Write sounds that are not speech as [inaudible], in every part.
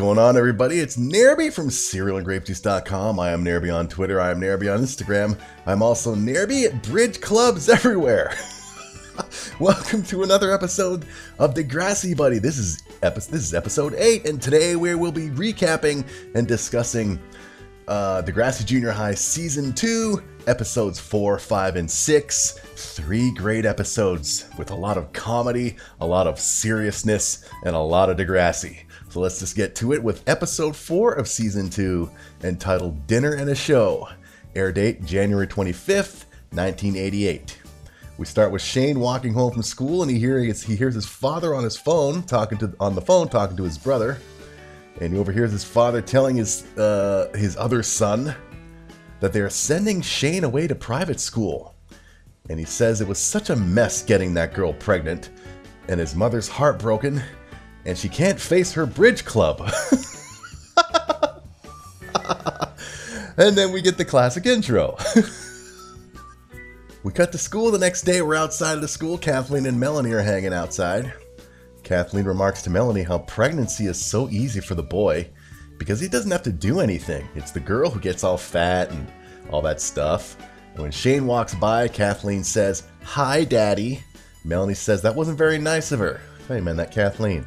going on, everybody? It's Nairby from CerealAndGrapeJuice.com. I am Nairby on Twitter. I am Nairby on Instagram. I'm also Nairby at bridge clubs everywhere. [laughs] Welcome to another episode of the Grassy Buddy. This is episode this is episode eight, and today we will be recapping and discussing uh, Grassy Junior High season two, episodes four, five, and six. Three great episodes with a lot of comedy, a lot of seriousness, and a lot of Degrassi. So let's just get to it with episode 4 of season 2, entitled Dinner and a Show. Air date January 25th, 1988. We start with Shane walking home from school and he hears he hears his father on his phone talking to on the phone talking to his brother. And he overhears his father telling his uh, his other son that they're sending Shane away to private school. And he says it was such a mess getting that girl pregnant, and his mother's heartbroken, and she can't face her bridge club. [laughs] and then we get the classic intro. [laughs] we cut to school the next day. We're outside of the school. Kathleen and Melanie are hanging outside. Kathleen remarks to Melanie how pregnancy is so easy for the boy because he doesn't have to do anything. It's the girl who gets all fat and all that stuff. And when Shane walks by, Kathleen says, Hi, Daddy. Melanie says that wasn't very nice of her. Hey, man, that Kathleen.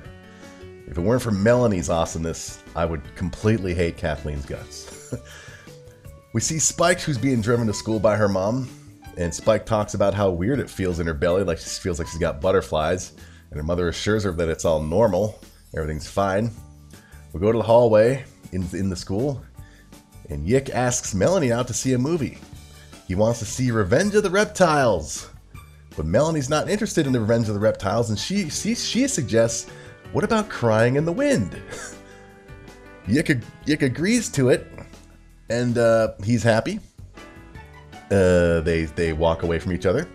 If it weren't for Melanie's awesomeness, I would completely hate Kathleen's guts. [laughs] we see Spike, who's being driven to school by her mom, and Spike talks about how weird it feels in her belly, like she feels like she's got butterflies, and her mother assures her that it's all normal, everything's fine. We go to the hallway in, in the school, and Yick asks Melanie out to see a movie. He wants to see Revenge of the Reptiles. But Melanie's not interested in the Revenge of the Reptiles, and she she, she suggests what about crying in the wind? [laughs] Yick, agrees to it, and uh, he's happy. Uh, they they walk away from each other,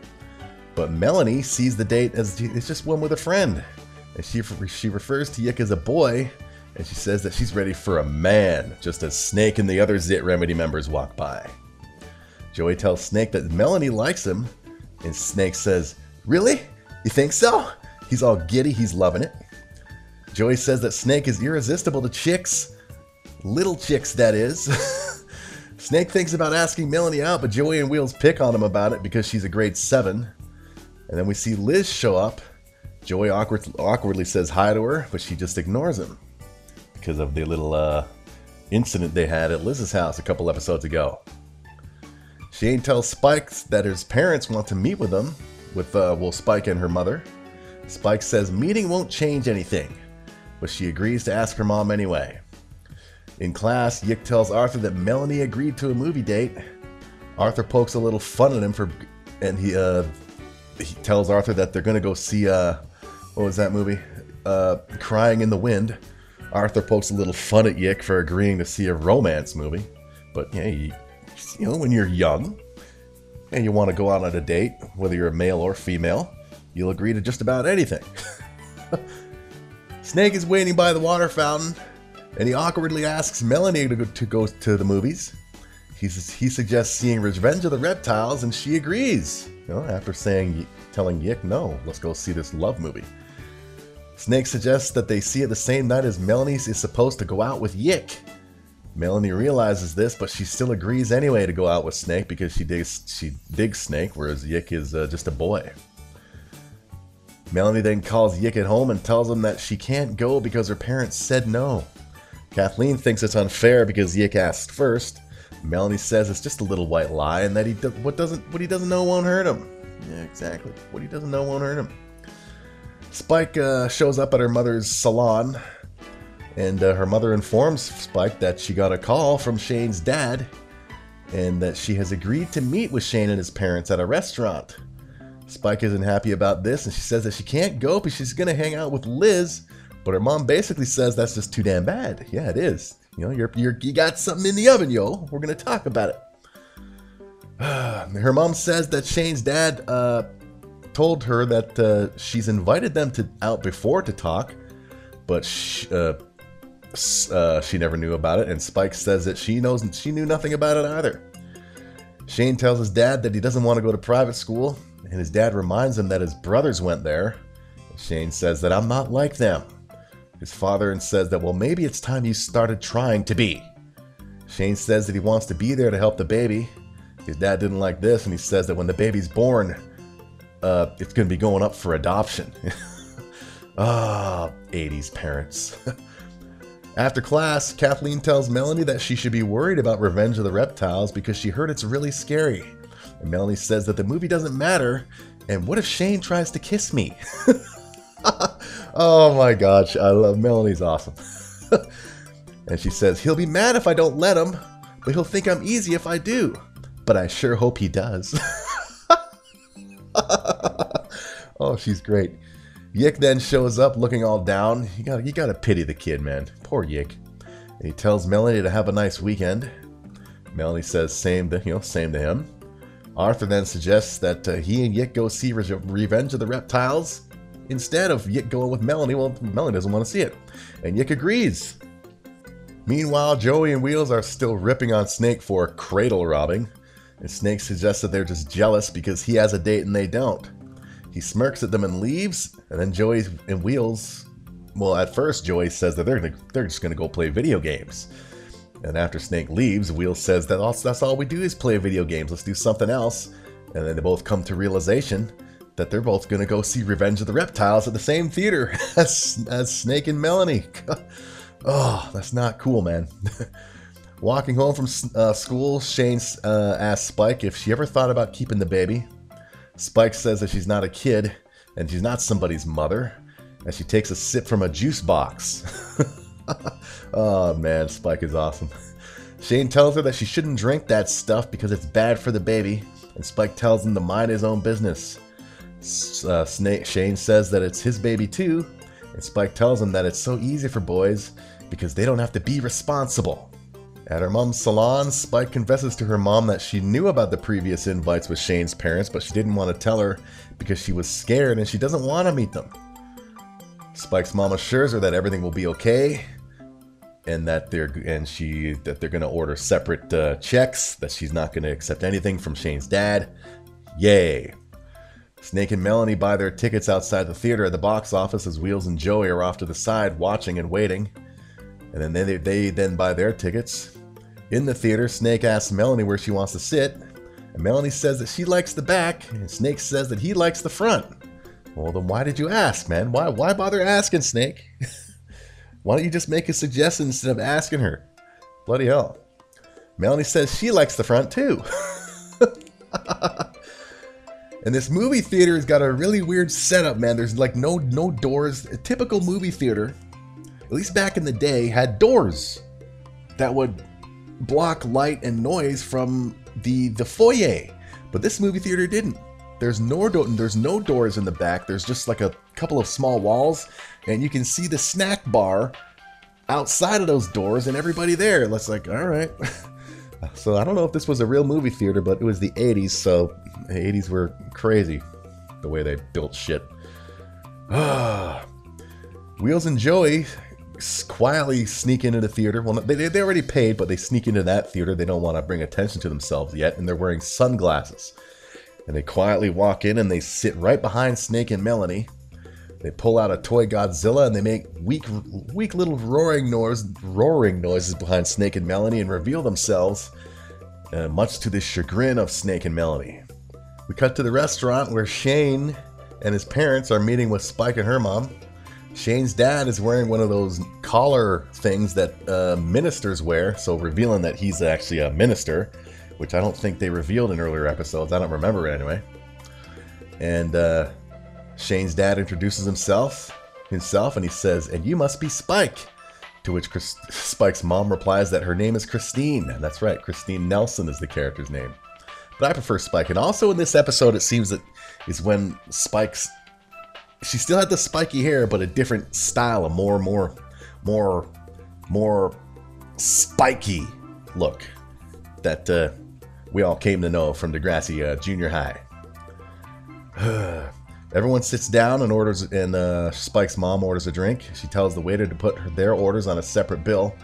but Melanie sees the date as it's just one with a friend, and she she refers to Yick as a boy, and she says that she's ready for a man. Just as Snake and the other Zit Remedy members walk by, Joey tells Snake that Melanie likes him, and Snake says, "Really? You think so?" He's all giddy. He's loving it. Joey says that Snake is irresistible to chicks. Little chicks, that is. [laughs] Snake thinks about asking Melanie out, but Joey and Wheels pick on him about it because she's a grade 7. And then we see Liz show up. Joey awkward, awkwardly says hi to her, but she just ignores him because of the little uh, incident they had at Liz's house a couple episodes ago. Shane tells Spike that his parents want to meet with him, with uh, well, Spike and her mother. Spike says meeting won't change anything but she agrees to ask her mom anyway. In class, Yick tells Arthur that Melanie agreed to a movie date. Arthur pokes a little fun at him for, and he uh, he tells Arthur that they're gonna go see uh, what was that movie? Uh, Crying in the Wind. Arthur pokes a little fun at Yick for agreeing to see a romance movie, but yeah, you, you know when you're young and you want to go out on a date, whether you're a male or female, you'll agree to just about anything. [laughs] Snake is waiting by the water fountain, and he awkwardly asks Melanie to go to, go to the movies. He, he suggests seeing Revenge of the Reptiles, and she agrees. You know, after saying, telling Yick, no, let's go see this love movie. Snake suggests that they see it the same night as Melanie is supposed to go out with Yick. Melanie realizes this, but she still agrees anyway to go out with Snake because she digs she digs Snake, whereas Yick is uh, just a boy. Melanie then calls Yick at home and tells him that she can't go because her parents said no. Kathleen thinks it's unfair because Yick asked first. Melanie says it's just a little white lie and that he do- what doesn't what he doesn't know won't hurt him. Yeah, exactly. What he doesn't know won't hurt him. Spike uh, shows up at her mother's salon, and uh, her mother informs Spike that she got a call from Shane's dad, and that she has agreed to meet with Shane and his parents at a restaurant. Spike isn't happy about this, and she says that she can't go because she's gonna hang out with Liz. But her mom basically says that's just too damn bad. Yeah, it is. You know, you're, you're you got something in the oven, yo. We're gonna talk about it. [sighs] her mom says that Shane's dad uh, told her that uh, she's invited them to out before to talk, but she, uh, uh, she never knew about it. And Spike says that she knows she knew nothing about it either. Shane tells his dad that he doesn't want to go to private school and his dad reminds him that his brothers went there. Shane says that I'm not like them. his father says that, well, maybe it's time you started trying to be. Shane says that he wants to be there to help the baby. His dad didn't like this, and he says that when the baby's born, uh, it's going to be going up for adoption. [laughs] Ah, 80s parents. [laughs] After class, Kathleen tells Melanie that she should be worried about Revenge of the Reptiles because she heard it's really scary. And Melanie says that the movie doesn't matter, and what if Shane tries to kiss me? [laughs] oh my gosh, I love Melanie's awesome. [laughs] and she says, He'll be mad if I don't let him, but he'll think I'm easy if I do. But I sure hope he does. [laughs] oh, she's great. Yick then shows up looking all down. You got you gotta pity the kid, man. Poor Yick. And he tells Melanie to have a nice weekend. Melanie says same to you know same to him. Arthur then suggests that uh, he and Yick go see Re- Revenge of the Reptiles instead of Yick going with Melanie. Well, Melanie doesn't want to see it, and Yick agrees. Meanwhile, Joey and Wheels are still ripping on Snake for cradle robbing, and Snake suggests that they're just jealous because he has a date and they don't. He smirks at them and leaves, and then Joey and Wheels. Well, at first, Joey says that they're gonna, they're just gonna go play video games. And after Snake leaves, Wheels says that that's all we do is play video games. Let's do something else. And then they both come to realization that they're both gonna go see Revenge of the Reptiles at the same theater [laughs] as, as Snake and Melanie. [laughs] oh, that's not cool, man. [laughs] Walking home from uh, school, Shane uh, asks Spike if she ever thought about keeping the baby. Spike says that she's not a kid and she's not somebody's mother, and she takes a sip from a juice box. [laughs] oh man, Spike is awesome. Shane tells her that she shouldn't drink that stuff because it's bad for the baby, and Spike tells him to mind his own business. Uh, Snake, Shane says that it's his baby too, and Spike tells him that it's so easy for boys because they don't have to be responsible. At her mom's salon, Spike confesses to her mom that she knew about the previous invites with Shane's parents, but she didn't want to tell her because she was scared and she doesn't want to meet them. Spike's mom assures her that everything will be okay, and that they're and she that they're to order separate uh, checks. That she's not to accept anything from Shane's dad. Yay! Snake and Melanie buy their tickets outside the theater at the box office as Wheels and Joey are off to the side watching and waiting. And then they, they then buy their tickets. In the theater, Snake asks Melanie where she wants to sit, and Melanie says that she likes the back, and Snake says that he likes the front. Well, then why did you ask, man? Why why bother asking, Snake? [laughs] why don't you just make a suggestion instead of asking her? Bloody hell. Melanie says she likes the front too. [laughs] and this movie theater has got a really weird setup, man. There's like no no doors. A typical movie theater, at least back in the day, had doors that would block light and noise from the the foyer. But this movie theater didn't. There's no there's no doors in the back. There's just like a couple of small walls, and you can see the snack bar outside of those doors and everybody there. That's like, all right. [laughs] so I don't know if this was a real movie theater, but it was the 80s, so the 80s were crazy the way they built shit. [sighs] Wheels and Joey quietly sneak into the theater. Well, they, they already paid, but they sneak into that theater. They don't want to bring attention to themselves yet, and they're wearing sunglasses. And they quietly walk in and they sit right behind Snake and Melanie. They pull out a toy Godzilla and they make weak, weak little roaring noise, roaring noises behind Snake and Melanie and reveal themselves, uh, much to the chagrin of Snake and Melanie. We cut to the restaurant where Shane and his parents are meeting with Spike and her mom. Shane's dad is wearing one of those collar things that uh, ministers wear, so revealing that he's actually a minister, which I don't think they revealed in earlier episodes. I don't remember it anyway. And uh, Shane's dad introduces himself, himself, and he says, "And you must be Spike." To which Chris- Spike's mom replies that her name is Christine. That's right, Christine Nelson is the character's name. But I prefer Spike. And also in this episode, it seems that is when Spike's she still had the spiky hair, but a different style, a more, more, more, more spiky look that uh, we all came to know from Degrassi uh, Junior High. [sighs] Everyone sits down and orders, and uh, Spike's mom orders a drink. She tells the waiter to put her, their orders on a separate bill,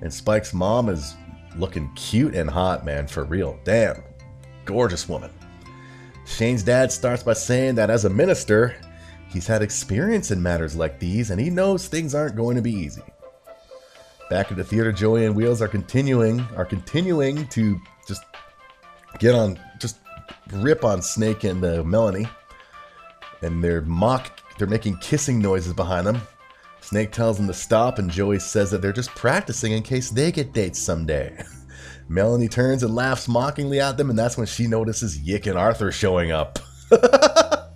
and Spike's mom is looking cute and hot, man, for real. Damn, gorgeous woman. Shane's dad starts by saying that as a minister, He's had experience in matters like these, and he knows things aren't going to be easy. Back at the theater, Joey and Wheels are continuing are continuing to get on, just rip on Snake and uh, Melanie, and they're mock, they're making kissing noises behind them. Snake tells them to stop, and Joey says that they're just practicing in case they get dates someday. [laughs] Melanie turns and laughs mockingly at them, and that's when she notices Yick and Arthur showing up. [laughs]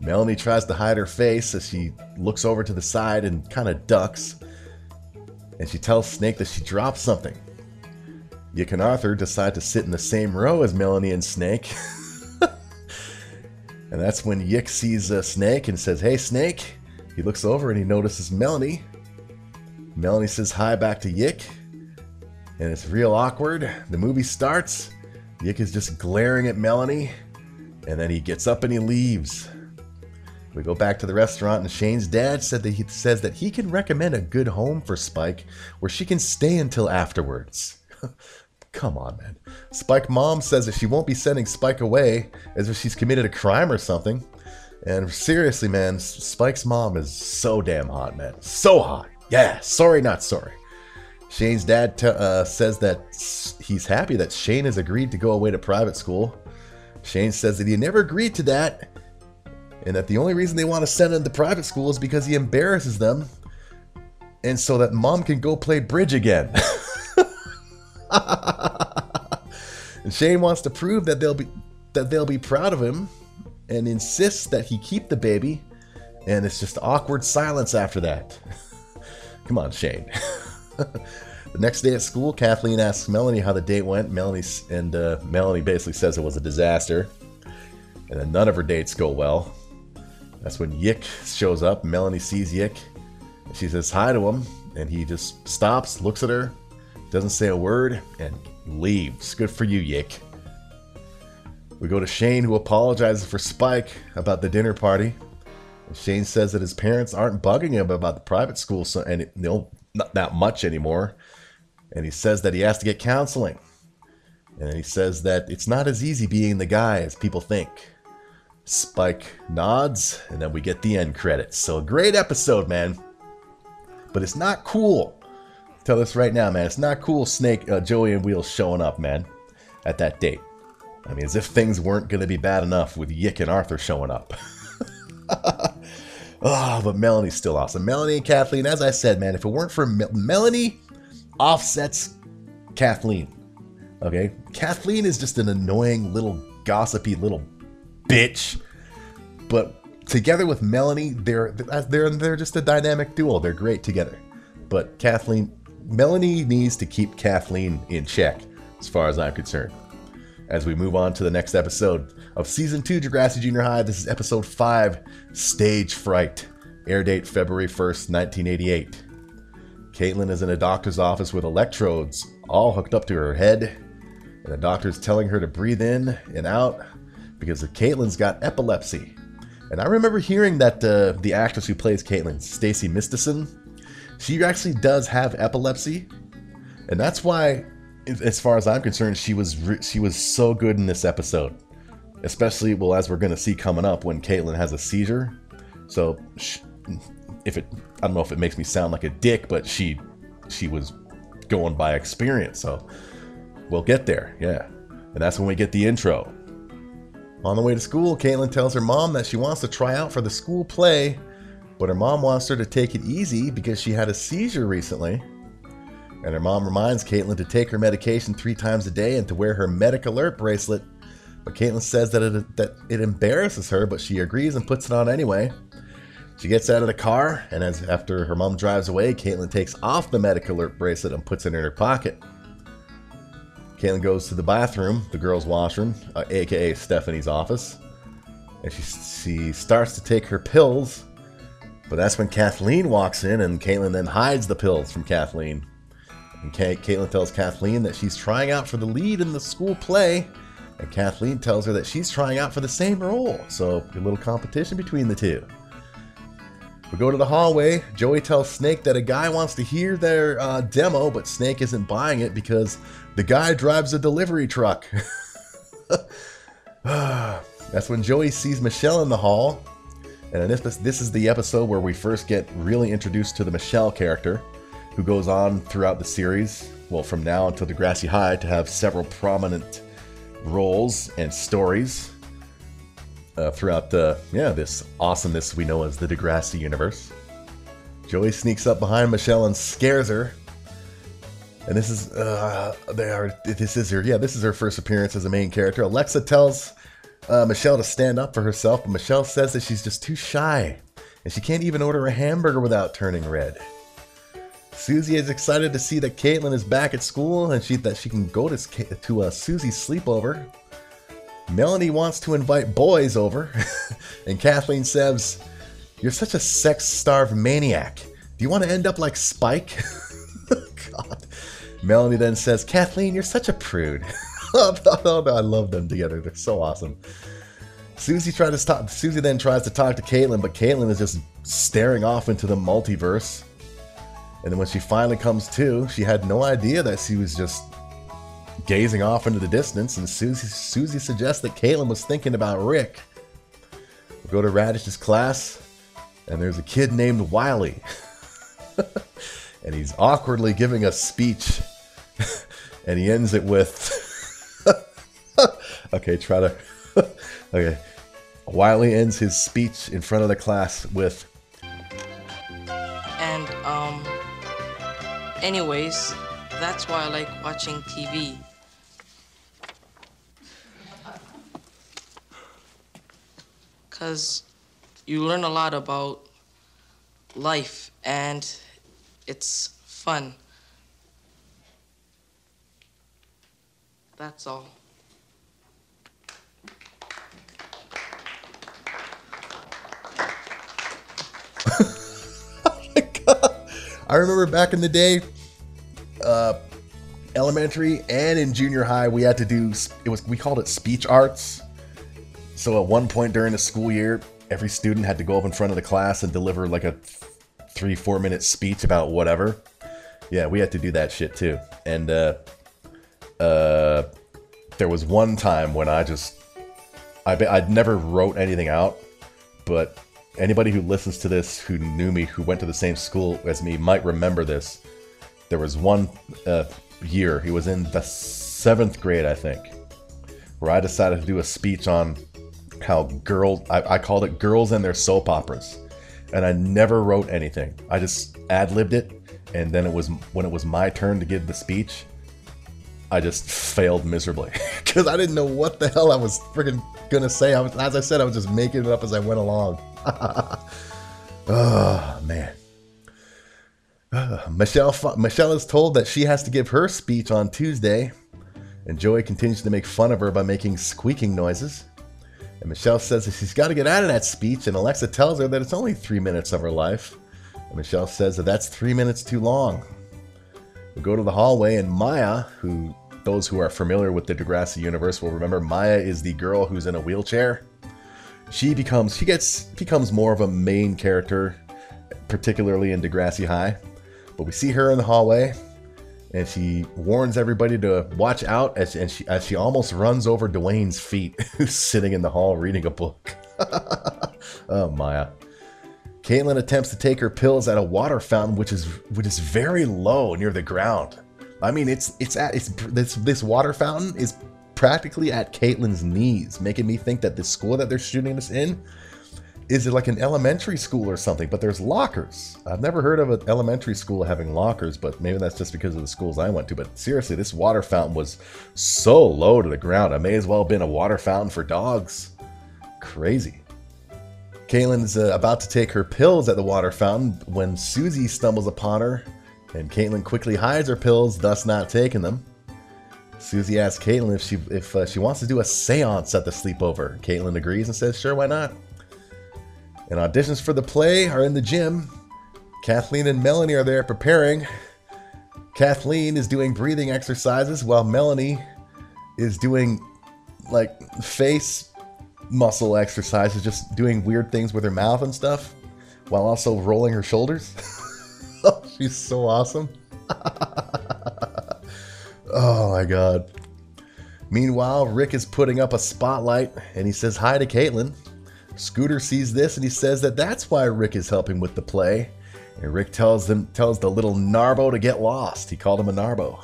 Melanie tries to hide her face as she looks over to the side and kind of ducks. And she tells Snake that she dropped something. Yick and Arthur decide to sit in the same row as Melanie and Snake. [laughs] and that's when Yick sees uh, Snake and says, Hey, Snake. He looks over and he notices Melanie. Melanie says hi back to Yick. And it's real awkward. The movie starts. Yick is just glaring at Melanie. And then he gets up and he leaves. We go back to the restaurant, and Shane's dad said that he says that he can recommend a good home for Spike where she can stay until afterwards. [laughs] Come on, man. Spike mom says that she won't be sending Spike away as if she's committed a crime or something. And seriously, man, Spike's mom is so damn hot, man. So hot. Yeah, sorry, not sorry. Shane's dad uh, says that he's happy that Shane has agreed to go away to private school. Shane says that he never agreed to that, and that the only reason they want to send him to private school is because he embarrasses them, and so that mom can go play bridge again. [laughs] [laughs] and Shane wants to prove that they'll be that they'll be proud of him, and insists that he keep the baby. And it's just awkward silence after that. [laughs] Come on, Shane. [laughs] the next day at school, Kathleen asks Melanie how the date went. Melanie and uh, Melanie basically says it was a disaster, and then none of her dates go well. That's when Yick shows up. Melanie sees Yick. She says hi to him, and he just stops, looks at her, doesn't say a word, and leaves. Good for you, Yick. We go to Shane, who apologizes for Spike about the dinner party. And Shane says that his parents aren't bugging him about the private school, so and you know, not that much anymore. And he says that he has to get counseling. And he says that it's not as easy being the guy as people think. Spike nods, and then we get the end credits. So, great episode, man. But it's not cool. Tell this right now, man. It's not cool Snake, uh, Joey, and Wheels showing up, man, at that date. I mean, as if things weren't going to be bad enough with Yick and Arthur showing up. oh, [laughs] but Melanie's still awesome. Melanie and Kathleen, as I said, man, if it weren't for Mel- Melanie, offsets Kathleen. Okay? Kathleen is just an annoying little gossipy little bitch. But together with Melanie, they're they're they're just a dynamic duo. They're great together. But Kathleen, Melanie needs to keep Kathleen in check, as far as I'm concerned. As we move on to the next episode of season two, Degrassi Junior High. This is episode five, Stage Fright. Air date February 1st, 1988. Caitlin is in a doctor's office with electrodes all hooked up to her head, and the doctor's telling her to breathe in and out because Caitlin's got epilepsy. And I remember hearing that uh, the actress who plays Caitlin, Stacie Mistysyn, she actually does have epilepsy, and that's why, as far as I'm concerned, she was re- she was so good in this episode. Especially, well, as we're gonna see coming up when Caitlin has a seizure. So, if it, I don't know if it makes me sound like a dick, but she, she was going by experience. So, we'll get there, yeah. And that's when we get the intro. On the way to school, Caitlin tells her mom that she wants to try out for the school play, but her mom wants her to take it easy because she had a seizure recently. And her mom reminds Caitlin to take her medication three times a day and to wear her medic alert bracelet. But Caitlin says that it, that it embarrasses her, but she agrees and puts it on anyway. She gets out of the car, and as after her mom drives away, Caitlin takes off the medic alert bracelet and puts it in her pocket. Caitlin goes to the bathroom, the girls' washroom, uh, aka Stephanie's office, and she, she starts to take her pills. But that's when Kathleen walks in, and Caitlin then hides the pills from Kathleen. And Caitlin tells Kathleen that she's trying out for the lead in the school play, and Kathleen tells her that she's trying out for the same role. So a little competition between the two. We go to the hallway. Joey tells Snake that a guy wants to hear their uh, demo, but Snake isn't buying it because the guy drives a delivery truck. [laughs] [sighs] That's when Joey sees Michelle in the hall, And in this, this is the episode where we first get really introduced to the Michelle character, who goes on throughout the series, well, from now until Degrassi High, to have several prominent roles and stories uh, throughout the yeah this awesomeness we know as the Degrassi universe. Joey sneaks up behind Michelle and scares her. And this is uh, they are this is her yeah this is her first appearance as a main character. Alexa tells uh, Michelle to stand up for herself, but Michelle says that she's just too shy and she can't even order a hamburger without turning red. Susie is excited to see that Caitlin is back at school and she that she can go to to uh, Susie's sleepover. Melanie wants to invite boys over, [laughs] and Kathleen says, "You're such a sex-starved maniac. Do you want to end up like Spike?" [laughs] God. Melanie then says, "Kathleen, you're such a prude." [laughs] I love them together. They're so awesome. Susie tries to talk. Susie then tries to talk to Caitlin, but Caitlin is just staring off into the multiverse. And then when she finally comes to, she had no idea that she was just gazing off into the distance. And Susie, Susie suggests that Caitlin was thinking about Rick. We go to Raditch's class, and there's a kid named Wiley. [laughs] and he's awkwardly giving a speech. [laughs] and he ends it with. Okay, try to. [laughs] okay. Wiley ends his speech in front of the class with. And, um. Anyways, that's why I like watching TV. Because you learn a lot about life and it's fun. That's all. oh my god. [laughs] I remember back in the day, uh, elementary and in junior high, we had to do it was we called it speech arts. So at one point during the school year, every student had to go up in front of the class and deliver like a three four minute speech about whatever. Yeah, we had to do that shit too. And uh, uh, there was one time when I just I I'd never wrote anything out, but anybody who listens to this who knew me, who went to the same school as me, might remember this. There was one uh, year, he was in the seventh grade, I think, where I decided to do a speech on how girls, I, I called it Girls and Their Soap Operas. And I never wrote anything. I just ad libbed it. And then it was when it was my turn to give the speech, I just failed miserably [laughs] because I didn't know what the hell I was freaking gonna say. I was, as I said, I was just making it up as I went along. [laughs] oh man. Uh, Michelle Michelle is told that she has to give her speech on Tuesday, and Joey continues to make fun of her by making squeaking noises. And Michelle says that she's got to get out of that speech, and Alexa tells her that it's only three minutes of her life. And Michelle says that that's three minutes too long. We go to the hallway, and Maya, who those who are familiar with the Degrassi universe will remember, Maya is the girl who's in a wheelchair. She becomes she gets becomes more of a main character, particularly in Degrassi High. But we see her in the hallway, and she warns everybody to watch out as, and she, as she almost runs over Dwayne's feet, [laughs] who's sitting in the hall reading a book. [laughs] oh, Maya. Caitlin attempts to take her pills at a water fountain, which is which is very low near the ground. I mean, it's it's at it's this this water fountain is practically at Caitlin's knees, making me think that the school that they're shooting this in is it like an elementary school or something? But there's lockers. I've never heard of an elementary school having lockers, but maybe that's just because of the schools I went to. But seriously, this water fountain was so low to the ground. I may as well have been a water fountain for dogs. Crazy. Caitlin's uh, about to take her pills at the water fountain when Susie stumbles upon her, and Caitlin quickly hides her pills, thus not taking them. Susie asks Caitlin if she if uh, she wants to do a séance at the sleepover. Caitlin agrees and says, "Sure, why not?" And auditions for the play are in the gym. Kathleen and Melanie are there preparing. Kathleen is doing breathing exercises while Melanie is doing like face muscle exercises, just doing weird things with her mouth and stuff, while also rolling her shoulders. [laughs] oh, she's so awesome. [laughs] oh my god. Meanwhile, Rick is putting up a spotlight and he says hi to Caitlin. Scooter sees this and he says that that's why Rick is helping with the play. And Rick tells them tells the little Narbo to get lost. He called him a Narbo.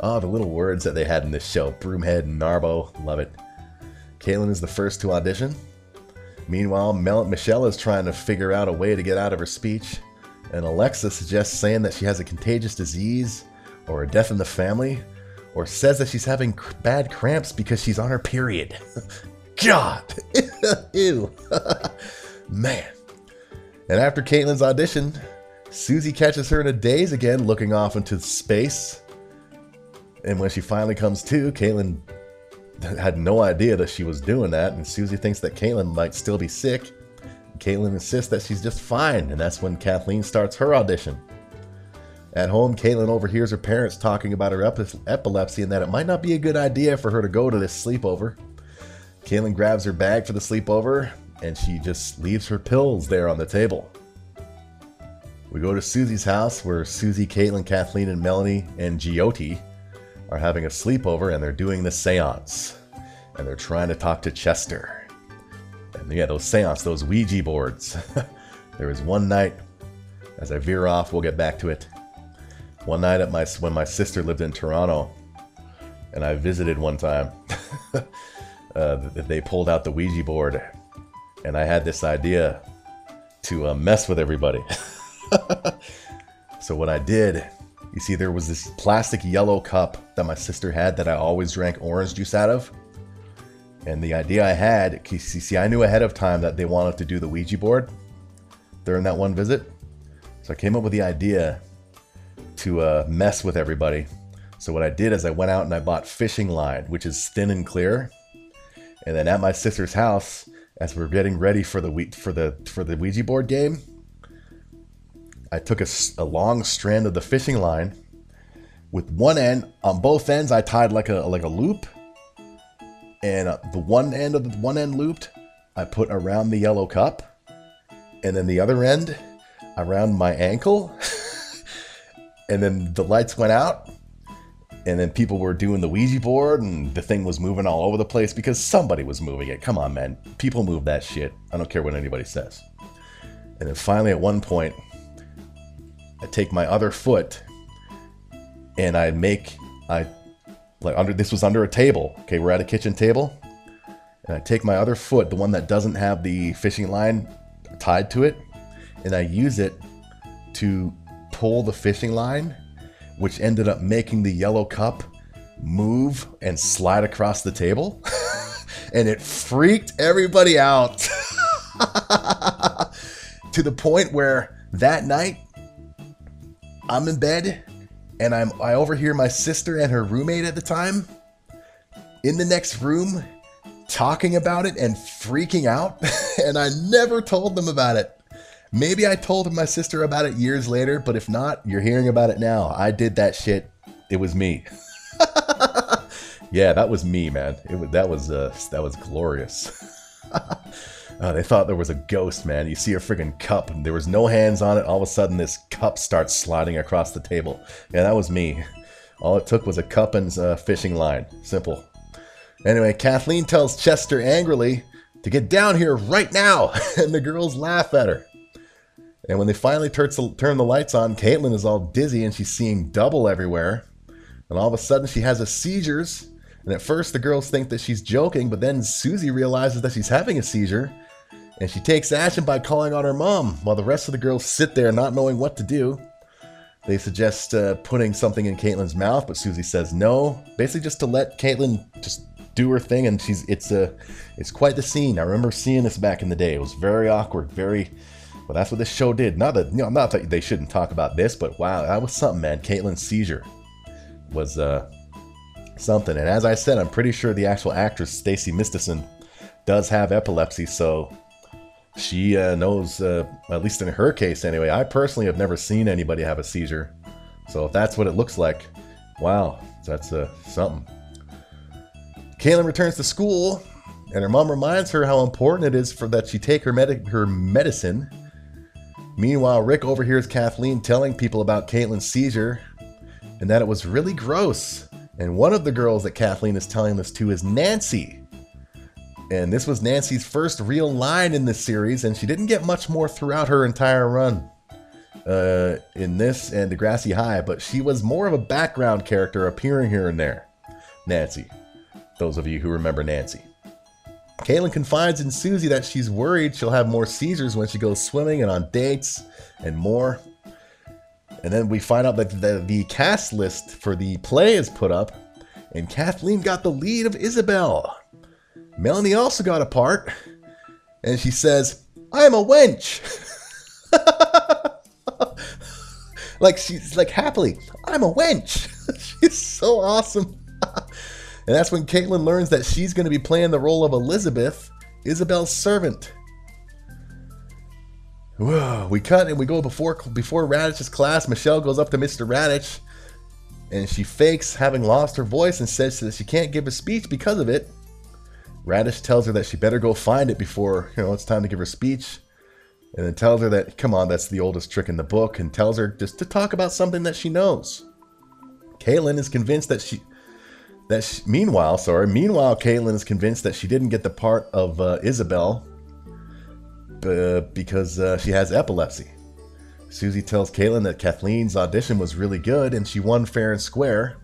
oh, [laughs] the little words that they had in this show. Broomhead Narbo. Love it. Caitlin is the first to audition. Meanwhile, Mel- Michelle is trying to figure out a way to get out of her speech. And Alexa suggests saying that she has a contagious disease or a death in the family or says that she's having cr- bad cramps because she's on her period. [laughs] God! [laughs] Ew. [laughs] Man. And after Caitlin's audition, Susie catches her in a daze again, looking off into space. And when she finally comes to, Caitlin had no idea that she was doing that, and Susie thinks that Caitlin might still be sick. Caitlin insists that she's just fine, and that's when Kathleen starts her audition. At home, Caitlin overhears her parents talking about her epi- epilepsy and that it might not be a good idea for her to go to this sleepover. Caitlin grabs her bag for the sleepover, and she just leaves her pills there on the table. We go to Susie's house where Susie, Caitlin, Kathleen, and Melanie and Giotti are having a sleepover and they're doing the seance. And they're trying to talk to Chester. And yeah, those seance, those Ouija boards. [laughs] there was one night, as I veer off, we'll get back to it. One night at my when my sister lived in Toronto, and I visited one time. [laughs] uh, they pulled out the Ouija board, and I had this idea to uh, mess with everybody. [laughs] so what I did, you see, there was this plastic yellow cup that my sister had that I always drank orange juice out of. And the idea I had, you see, I knew ahead of time that they wanted to do the Ouija board during that one visit. So I came up with the idea to uh, mess with everybody. So what I did is I went out and I bought fishing line, which is thin and clear. And then at my sister's house, as we're getting ready for the for the for the Ouija board game, I took a, a long strand of the fishing line. With one end, on both ends, I tied like a like a loop, and uh, the one end of the one end looped, I put around the yellow cup, and then the other end around my ankle. [laughs] and then the lights went out and then people were doing the Ouija board, and the thing was moving all over the place because somebody was moving it. Come on, man. People move that shit. I don't care what anybody says. And then finally, at one point, I take my other foot and I make, I, like, under, this was under a table. Okay, we're at a kitchen table. And I take my other foot, the one that doesn't have the fishing line tied to it, and I use it to pull the fishing line which ended up making the yellow cup move and slide across the table. [laughs] and it freaked everybody out [laughs] to the point where that night I'm in bed and I'm I overhear my sister and her roommate at the time in the next room talking about it and freaking out [laughs] and I never told them about it. Maybe I told my sister about it years later, but if not, you're hearing about it now. I did that shit. It was me. [laughs] yeah, that was me, man. It was that was uh that was glorious. [laughs] uh, they thought there was a ghost, man. You see a friggin' cup, and there was no hands on it. All of a sudden, this cup starts sliding across the table. Yeah, that was me. All it took was a cup and a fishing line. Simple. Anyway, Kathleen tells Chester angrily to get down here right now, [laughs] and the girls laugh at her. And when they finally turn the lights on, Caitlin is all dizzy and she's seeing double everywhere. And all of a sudden, she has a seizures. And at first, the girls think that she's joking, but then Susie realizes that she's having a seizure. And she takes action by calling on her mom, while the rest of the girls sit there not knowing what to do. They suggest uh, putting something in Caitlin's mouth, but Susie says no. Basically, just to let Caitlin just do her thing, and she's it's a it's quite the scene. I remember seeing this back in the day. It was very awkward, very but that's what this show did. Not that you know, not that they shouldn't talk about this, but wow, that was something, man. Caitlin's seizure was uh, something. And as I said, I'm pretty sure the actual actress Stacie Mistysyn does have epilepsy, so she uh, knows. Uh, at least in her case, anyway. I personally have never seen anybody have a seizure, so if that's what it looks like, wow, that's uh, something. Caitlin returns to school, and her mom reminds her how important it is for that she take her med- her medicine Meanwhile, Rick overhears Kathleen telling people about Caitlin's seizure and that it was really gross. And one of the girls that Kathleen is telling this to is Nancy. And this was Nancy's first real line in this series, and she didn't get much more throughout her entire run uh, in this and Degrassi High, but she was more of a background character appearing here and there. Nancy. Those of you who remember Nancy. Caitlin confides in Susie that she's worried she'll have more seizures when she goes swimming and on dates and more. And then we find out that the, the cast list for the play is put up, and Kathleen got the lead of Isabel. Melanie also got a part, and she says, I'm a wench. [laughs] like she's like happily, I'm a wench. [laughs] she's so awesome. And that's when Caitlin learns that she's going to be playing the role of Elizabeth, Isabel's servant. Whoa, we cut and we go before before Raditch's class. Michelle goes up to Mr. Raditch, and she fakes having lost her voice and says that she can't give a speech because of it. Raditch tells her that she better go find it before you know it's time to give her speech, and then tells her that come on, that's the oldest trick in the book, and tells her just to talk about something that she knows. Caitlin is convinced that she that she, meanwhile, sorry, meanwhile, Caitlin is convinced that she didn't get the part of uh, Isabel uh, because uh, she has epilepsy. Susie tells Caitlin that Kathleen's audition was really good and she won fair and square.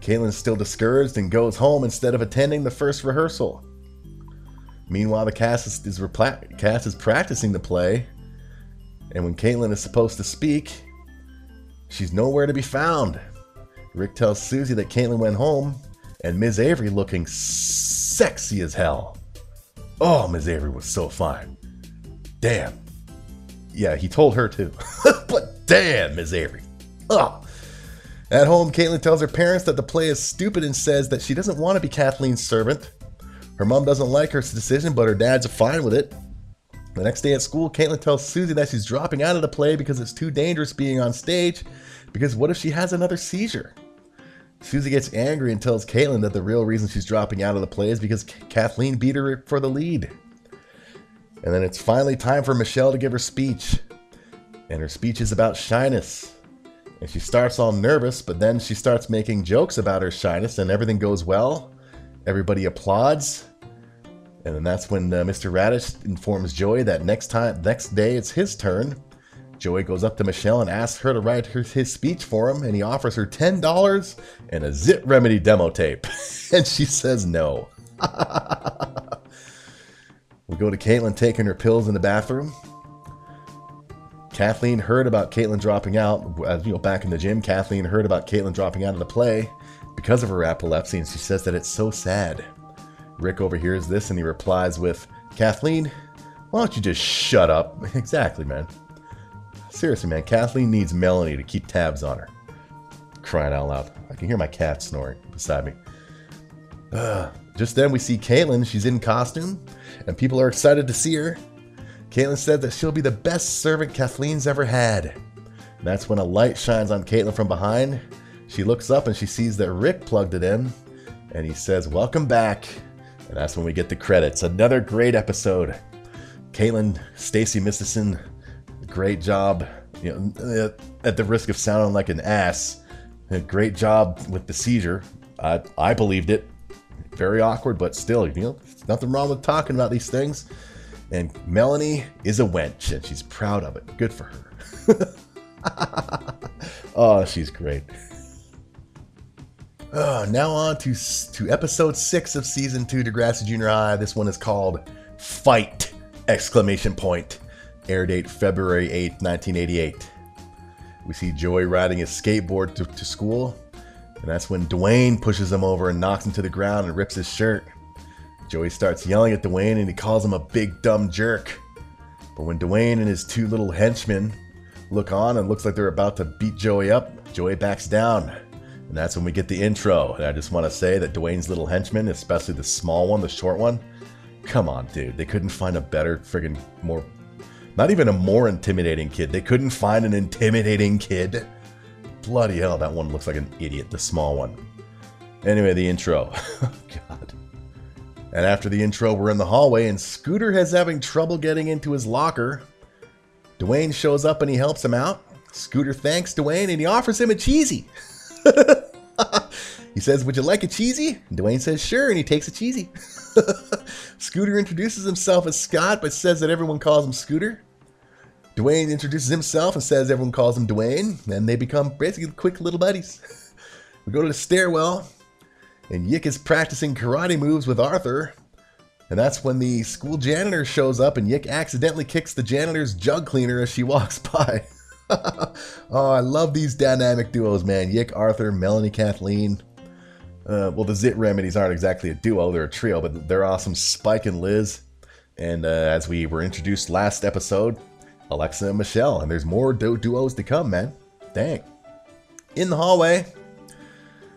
Caitlin's still discouraged and goes home instead of attending the first rehearsal. Meanwhile, the cast is, is repla- cast is practicing the play, and when Caitlin is supposed to speak, she's nowhere to be found. Rick tells Susie that Caitlin went home, and Ms. Avery looking sexy as hell. Oh, Ms. Avery was so fine. Damn. Yeah, he told her too. [laughs] but damn, Ms. Avery. Ugh. At home, Caitlin tells her parents that the play is stupid and says that she doesn't want to be Kathleen's servant. Her mom doesn't like her decision, but her dad's fine with it. The next day at school, Caitlin tells Susie that she's dropping out of the play because it's too dangerous being on stage. Because what if she has another seizure? Susie gets angry and tells Caitlin that the real reason she's dropping out of the play is because Kathleen beat her for the lead. And then it's finally time for Michelle to give her speech. And her speech is about shyness. And she starts all nervous, but then she starts making jokes about her shyness, and everything goes well. Everybody applauds. And then that's when uh, Mr. Raditch informs Joey that next time, next day, it's his turn. Joey goes up to Michelle and asks her to write her, his speech for him, and he offers her $10 and a Zit Remedy demo tape. [laughs] and she says no. [laughs] We go to Caitlin taking her pills in the bathroom. Kathleen heard about Caitlin dropping out. You know, back in the gym, Kathleen heard about Caitlin dropping out of the play because of her epilepsy, and she says that it's so sad. Rick overhears this and he replies with, Kathleen, why don't you just shut up? [laughs] exactly, man. Seriously, man, Kathleen needs Melanie to keep tabs on her. Crying out loud. I can hear my cat snoring beside me. Ugh. Just then we see Caitlin. She's in costume, and people are excited to see her. Caitlin said that she'll be the best servant Kathleen's ever had. And that's when a light shines on Caitlin from behind. She looks up and she sees that Rick plugged it in, and he says, Welcome back. And that's when we get the credits. Another great episode. Caitlin, Stacie Mistysyn, great job. You know, at the risk of sounding like an ass, great job with the seizure. I, I believed it very awkward, but still, you know, nothing wrong with talking about these things. And Melanie is a wench, and she's proud of it. Good for her. [laughs] oh, she's great. Oh, now on to to episode six of season two, Degrassi Junior High. This one is called "Fight!" Exclamation point. Air date February eighth, nineteen eighty eight. We see Joey riding his skateboard to, to school. And that's when Dwayne pushes him over and knocks him to the ground and rips his shirt. Joey starts yelling at Dwayne and he calls him a big dumb jerk. But when Dwayne and his two little henchmen look on and looks like they're about to beat Joey up, Joey backs down. And that's when we get the intro. And I just want to say that Dwayne's little henchmen, especially the small one, the short one, come on, dude. They couldn't find a better friggin' more, not even a more intimidating kid. They couldn't find an intimidating kid bloody hell, that one looks like an idiot, the small one. Anyway, the intro. [laughs] Oh, God. And after the intro, we're in the hallway, and Scooter has having trouble getting into his locker. Dwayne shows up and he helps him out. Scooter thanks Dwayne and he offers him a cheesy. [laughs] he says, Would you like a cheesy? And Dwayne says, Sure, and he takes a cheesy. [laughs] Scooter introduces himself as Scott, but says that everyone calls him Scooter. Dwayne introduces himself and says everyone calls him Dwayne, and they become basically quick little buddies. [laughs] we go to the stairwell, and Yick is practicing karate moves with Arthur, and that's when the school janitor shows up and Yick accidentally kicks the janitor's jug cleaner as she [laughs] walks by. [laughs] oh, I love these dynamic duos, man. Yick, Arthur, Melanie, Kathleen. Uh, well, the Zit Remedies aren't exactly a duo, they're a trio, but they're awesome. Spike and Liz. And uh, as we were introduced last episode, Alexa and Michelle. And there's more du- duos to come, man. Dang. In the hallway,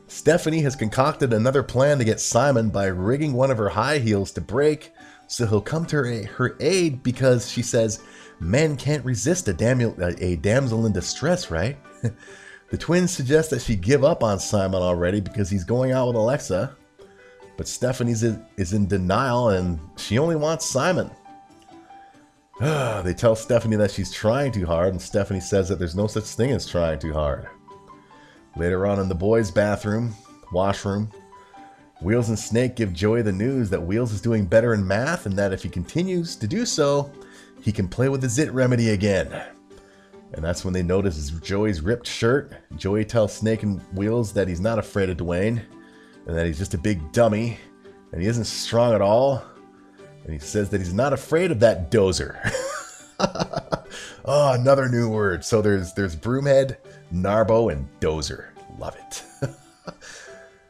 Stephanie has concocted another plan to get Simon by rigging one of her high heels to break so he'll come to her, aid because she says men can't resist a, a damsel in distress, right? [laughs] the twins suggest that she give up on Simon already because he's going out with Alexa, but Stephanie is in denial and she only wants Simon. Ah, they tell Stephanie that she's trying too hard, and Stephanie says that there's no such thing as trying too hard. Later on in the boys' bathroom, washroom, Wheels and Snake give Joey the news that Wheels is doing better in math and that if he continues to do so, he can play with the Zit remedy again. And that's when they notice Joey's ripped shirt. Joey tells Snake and Wheels that he's not afraid of Dwayne and that he's just a big dummy and he isn't strong at all and he says that he's not afraid of that dozer. oh, [laughs] another new word. So there's there's Broomhead, Narbo, and Dozer. Love it.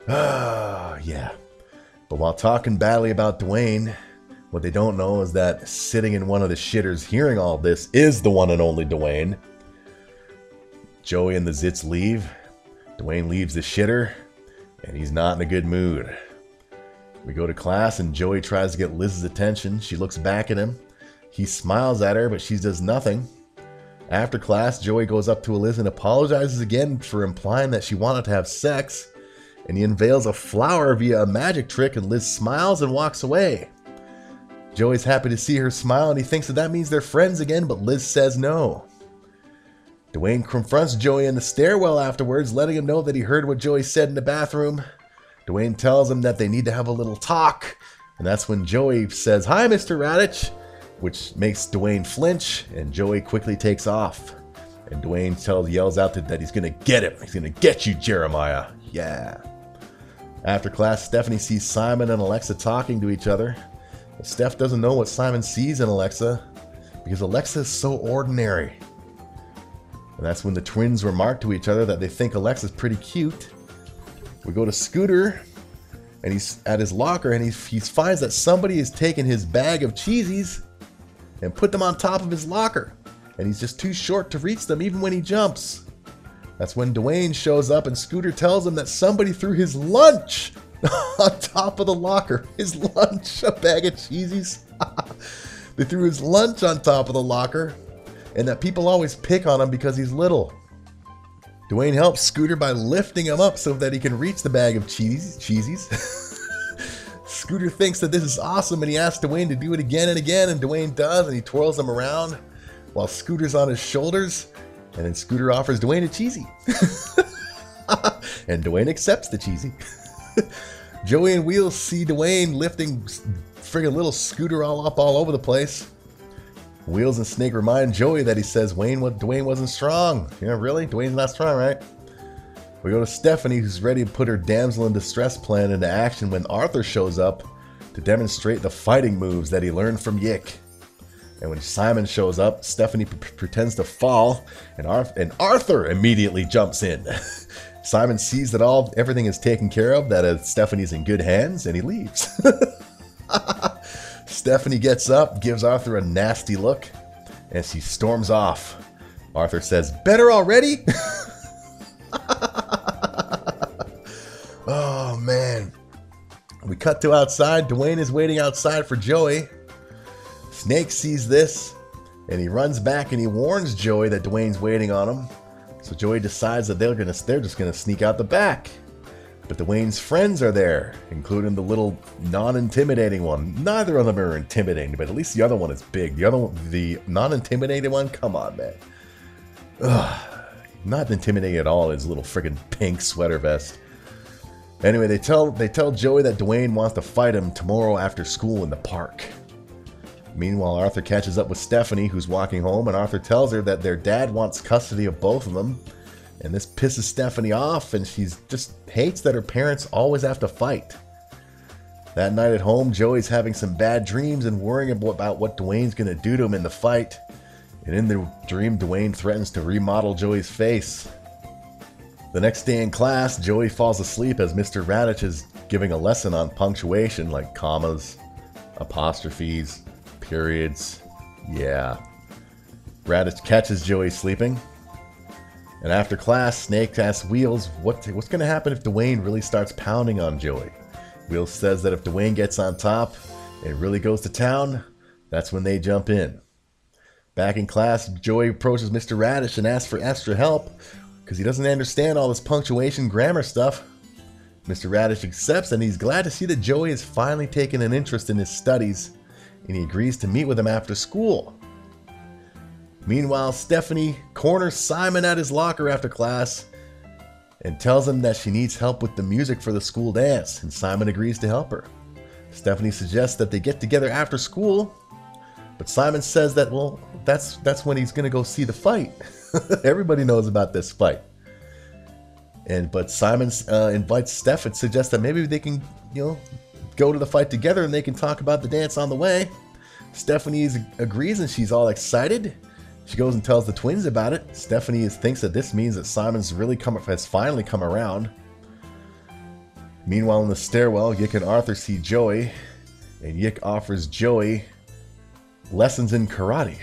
Oh, [laughs] yeah. But while talking badly about Dwayne, what they don't know is that sitting in one of the shitters hearing all this is the one and only Dwayne. Joey and the Zits leave. Dwayne leaves the shitter, and he's not in a good mood. We go to class and Joey tries to get Liz's attention. She looks back at him. He smiles at her, but she does nothing. After class, Joey goes up to Liz and apologizes again for implying that she wanted to have sex. And he unveils a flower via a magic trick, and Liz smiles and walks away. Joey's happy to see her smile and he thinks that that means they're friends again, but Liz says no. Dwayne confronts Joey in the stairwell afterwards, letting him know that he heard what Joey said in the bathroom. Dwayne tells him that they need to have a little talk, and that's when Joey says, Hi, Mr. Raditch, which makes Dwayne flinch, and Joey quickly takes off. And Dwayne tells, yells out that he's gonna get him. He's gonna get you, Jeremiah. Yeah. After class, Stephanie sees Simon and Alexa talking to each other. Steph doesn't know what Simon sees in Alexa because Alexa is so ordinary. And that's when the twins remark to each other that they think Alexa's pretty cute we go to Scooter, and he's at his locker, and he, he finds that somebody has taken his bag of cheesies and put them on top of his locker. And he's just too short to reach them even when he jumps. That's when Dwayne shows up, and Scooter tells him that somebody threw his lunch [laughs] on top of the locker. His lunch, a bag of cheesies. [laughs] they threw his lunch on top of the locker, and that people always pick on him because he's little. Dwayne helps Scooter by lifting him up so that he can reach the bag of cheese, cheesies. [laughs] Scooter thinks that this is awesome and he asks Dwayne to do it again and again, and Dwayne does, and he twirls him around while Scooter's on his shoulders, and then Scooter offers Dwayne a cheesy. [laughs] and Dwayne accepts the cheesy. [laughs] Joey and Wheels see Dwayne lifting friggin' little Scooter all up all over the place. Wheels and Snake remind Joey that he says Wayne Dwayne wasn't strong. Yeah, really? Dwayne's not strong, right? We go to Stephanie, who's ready to put her damsel in distress plan into action when Arthur shows up to demonstrate the fighting moves that he learned from Yick. And when Simon shows up, Stephanie p- pretends to fall, and, and Arthur immediately jumps in. [laughs] Simon sees that all everything is taken care of, that uh, Stephanie's in good hands, and he leaves. [laughs] Stephanie gets up, gives Arthur a nasty look, and she storms off. Arthur says, Better already? [laughs] oh, man. We cut to outside. Dwayne is waiting outside for Joey. Snake sees this, and he runs back and he warns Joey that Dwayne's waiting on him. So Joey decides that they're gonna they're just gonna sneak out the back. But Dwayne's friends are there, including the little non-intimidating one. Neither of them are intimidating, but at least the other one is big. The other one, the non-intimidating one, come on, man. Ugh, not intimidating at all. His little friggin' pink sweater vest. Anyway, they tell they tell Joey that Dwayne wants to fight him tomorrow after school in the park. Meanwhile, Arthur catches up with Stephanie, who's walking home, and Arthur tells her that their dad wants custody of both of them. And this pisses Stephanie off, and she just hates that her parents always have to fight. That night at home, Joey's having some bad dreams and worrying about what Dwayne's gonna do to him in the fight. And in the dream, Dwayne threatens to remodel Joey's face. The next day in class, Joey falls asleep as Mr. Raditch is giving a lesson on punctuation like commas, apostrophes, periods. Yeah. Raditch catches Joey sleeping. And after class, Snake asks Wheels what, what's going to happen if Dwayne really starts pounding on Joey. Wheels says that if Dwayne gets on top and really goes to town, that's when they jump in. Back in class, Joey approaches Mr. Raditch and asks for extra help because he doesn't understand all this punctuation grammar stuff. Mr. Raditch accepts and he's glad to see that Joey has finally taken an interest in his studies and he agrees to meet with him after school. Meanwhile, Stephanie corners Simon at his locker after class and tells him that she needs help with the music for the school dance, and Simon agrees to help her. Stephanie suggests that they get together after school but Simon says that well, that's that's when he's gonna go see the fight. [laughs] Everybody knows about this fight. And but Simon uh, invites Steph and suggests that maybe they can, you know, go to the fight together and they can talk about the dance on the way. Stephanie agrees and she's all excited. She goes and tells the twins about it. Stephanie thinks that this means that Simon's really come has finally come around. Meanwhile, in the stairwell, Yick and Arthur see Joey, and Yick offers Joey lessons in karate.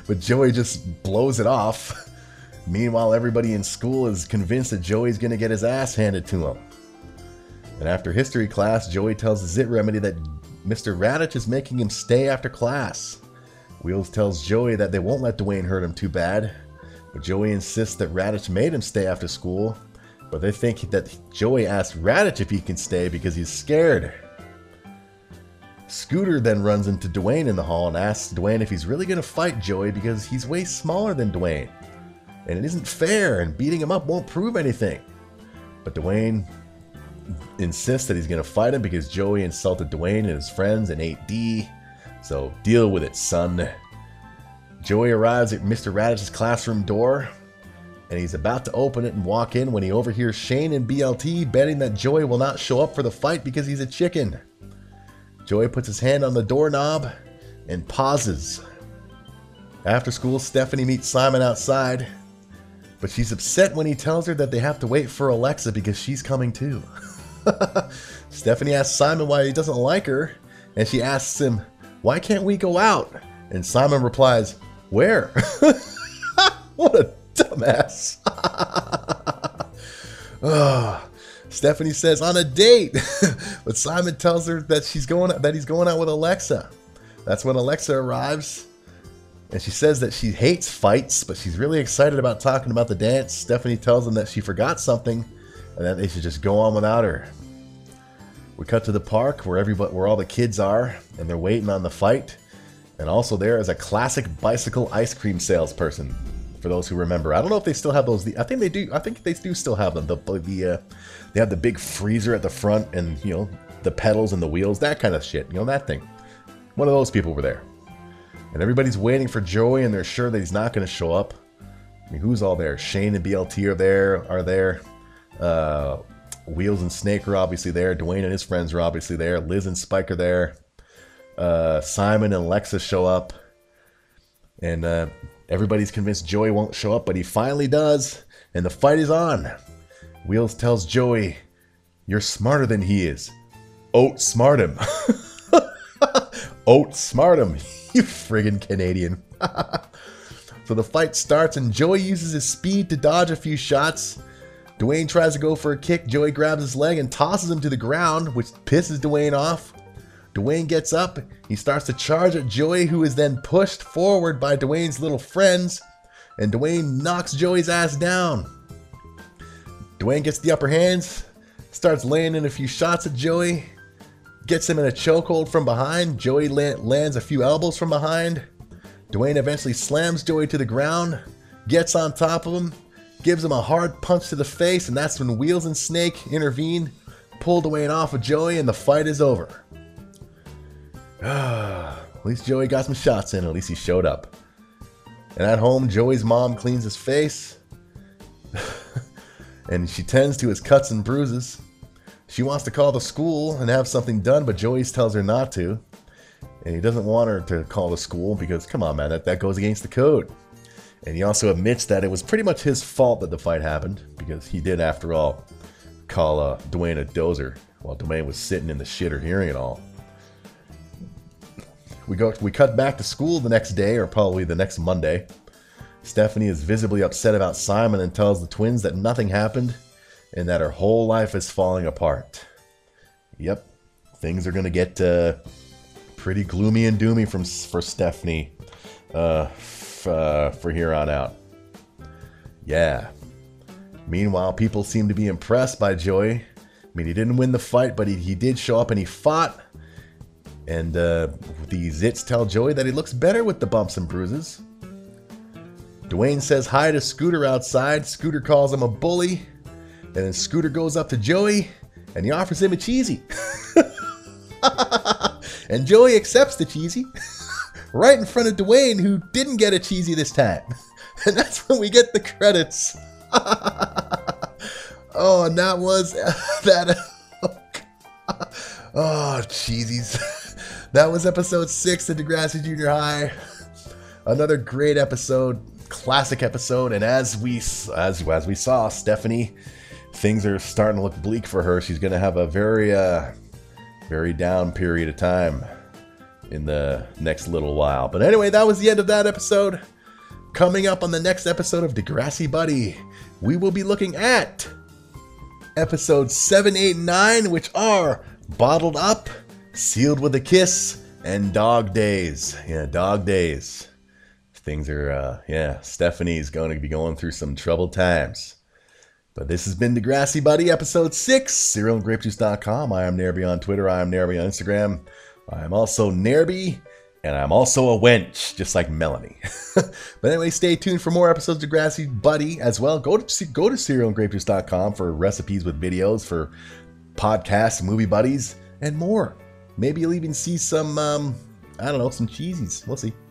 [laughs] but Joey just blows it off. Meanwhile, everybody in school is convinced that Joey's going to get his ass handed to him. And after history class, Joey tells Zit Remedy that Mr. Raditch is making him stay after class. Wheels tells Joey that they won't let Dwayne hurt him too bad, but Joey insists that Raditch made him stay after school, but they think that Joey asked Raditch if he can stay because he's scared. Scooter then runs into Dwayne in the hall and asks Dwayne if he's really going to fight Joey because he's way smaller than Dwayne. And it isn't fair, and beating him up won't prove anything. But Dwayne insists that he's going to fight him because Joey insulted Dwayne and his friends in 8D. So deal with it, son. Joey arrives at Mr. Raditch's classroom door, and he's about to open it and walk in when he overhears Shane and BLT betting that Joey will not show up for the fight because he's a chicken. Joey puts his hand on the doorknob and pauses. After school, Stephanie meets Simon outside, but she's upset when he tells her that they have to wait for Alexa because she's coming too. [laughs] Stephanie asks Simon why he doesn't like her, and she asks him, Why can't we go out? And Simon replies, Where? [laughs] what a dumbass. oh, [laughs] Stephanie says on a date, [laughs] but Simon tells her that she's going that he's going out with Alexa. That's when Alexa arrives, and she says that she hates fights, but she's really excited about talking about the dance. Stephanie tells them that she forgot something, and that they should just go on without her. We cut to the park where everybody, where all the kids are, and they're waiting on the fight. And also there is a classic bicycle ice cream salesperson for those who remember. I don't know if they still have those. I think they do. I think they do still have them. The the uh, they have the big freezer at the front, and you know the pedals and the wheels, that kind of shit. You know that thing. One of those people were there, and everybody's waiting for Joey, and they're sure that he's not going to show up. I mean, who's all there? Shane and BLT are there. Are there? Uh, Wheels and Snake are obviously there. Dwayne and his friends are obviously there. Liz and Spike are there. Uh, Simon and Alexa show up. And uh, Everybody's convinced Joey won't show up, but he finally does, and the fight is on. Wheels tells Joey, You're smarter than he is. Oat smart him. [laughs] Oat smart him, [laughs] you friggin' Canadian. [laughs] so the fight starts, and Joey uses his speed to dodge a few shots. Dwayne tries to go for a kick. Joey grabs his leg and tosses him to the ground, which pisses Dwayne off. Dwayne gets up, he starts to charge at Joey, who is then pushed forward by Dwayne's little friends, and Dwayne knocks Joey's ass down. Dwayne gets the upper hands, starts laying in a few shots at Joey, gets him in a chokehold from behind. Joey lands a few elbows from behind. Dwayne eventually slams Joey to the ground, gets on top of him, gives him a hard punch to the face, and that's when Wheels and Snake intervene, pull Dwayne off of Joey, and the fight is over. [sighs] at least Joey got some shots in, at least he showed up. And at home, Joey's mom cleans his face, [laughs] and she tends to his cuts and bruises. She wants to call the school and have something done, but Joey tells her not to. And he doesn't want her to call the school because, come on, man, that, that goes against the code. And he also admits that it was pretty much his fault that the fight happened because he did, after all, call uh, Dwayne a dozer while Dwayne was sitting in the shitter hearing it all. We go. We cut back to school the next day, or probably the next Monday. Stephanie is visibly upset about Simon and tells the twins that nothing happened and that her whole life is falling apart. Yep, things are gonna get uh, pretty gloomy and doomy from for Stephanie uh, uh, for here on out. Yeah. Meanwhile, people seem to be impressed by Joey. I mean, he didn't win the fight, but he, he did show up and he fought. And uh, the zits tell Joey that he looks better with the bumps and bruises. Dwayne says hi to Scooter outside. Scooter calls him a bully. And then Scooter goes up to Joey and he offers him a cheesy. [laughs] and Joey accepts the cheesy [laughs] right in front of Dwayne, who didn't get a cheesy this time. [laughs] And that's when we get the credits. [laughs] oh, and that was [laughs] that. Oh, cheesies. That was episode six of Degrassi Junior High. Another great episode, classic episode. And as we as as we saw, Stephanie, things are starting to look bleak for her. She's going to have a very uh, very down period of time in the next little while. But anyway, that was the end of that episode. Coming up on the next episode of Degrassi Buddy, we will be looking at episodes 7, 8, 9, which are Bottled Up, Sealed with a Kiss, and Dog Days. Yeah, Dog Days. Things are, uh, yeah, Stephanie's going to be going through some troubled times. But this has been Degrassi Buddy, episode 6, cerealandgrapejuice.com. I am Nerby on Twitter. I am Nerby on Instagram. I am also Nerby, and I'm also a wench, just like Melanie. [laughs] but anyway, stay tuned for more episodes of Grassy Buddy as well. Go to go to cerealandgrapejuice.com for recipes with videos for podcasts, movie buddies, and more. Maybe you'll even see some, um, I don't know, some cheesies. We'll see. [laughs]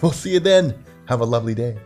We'll see you then. Have a lovely day.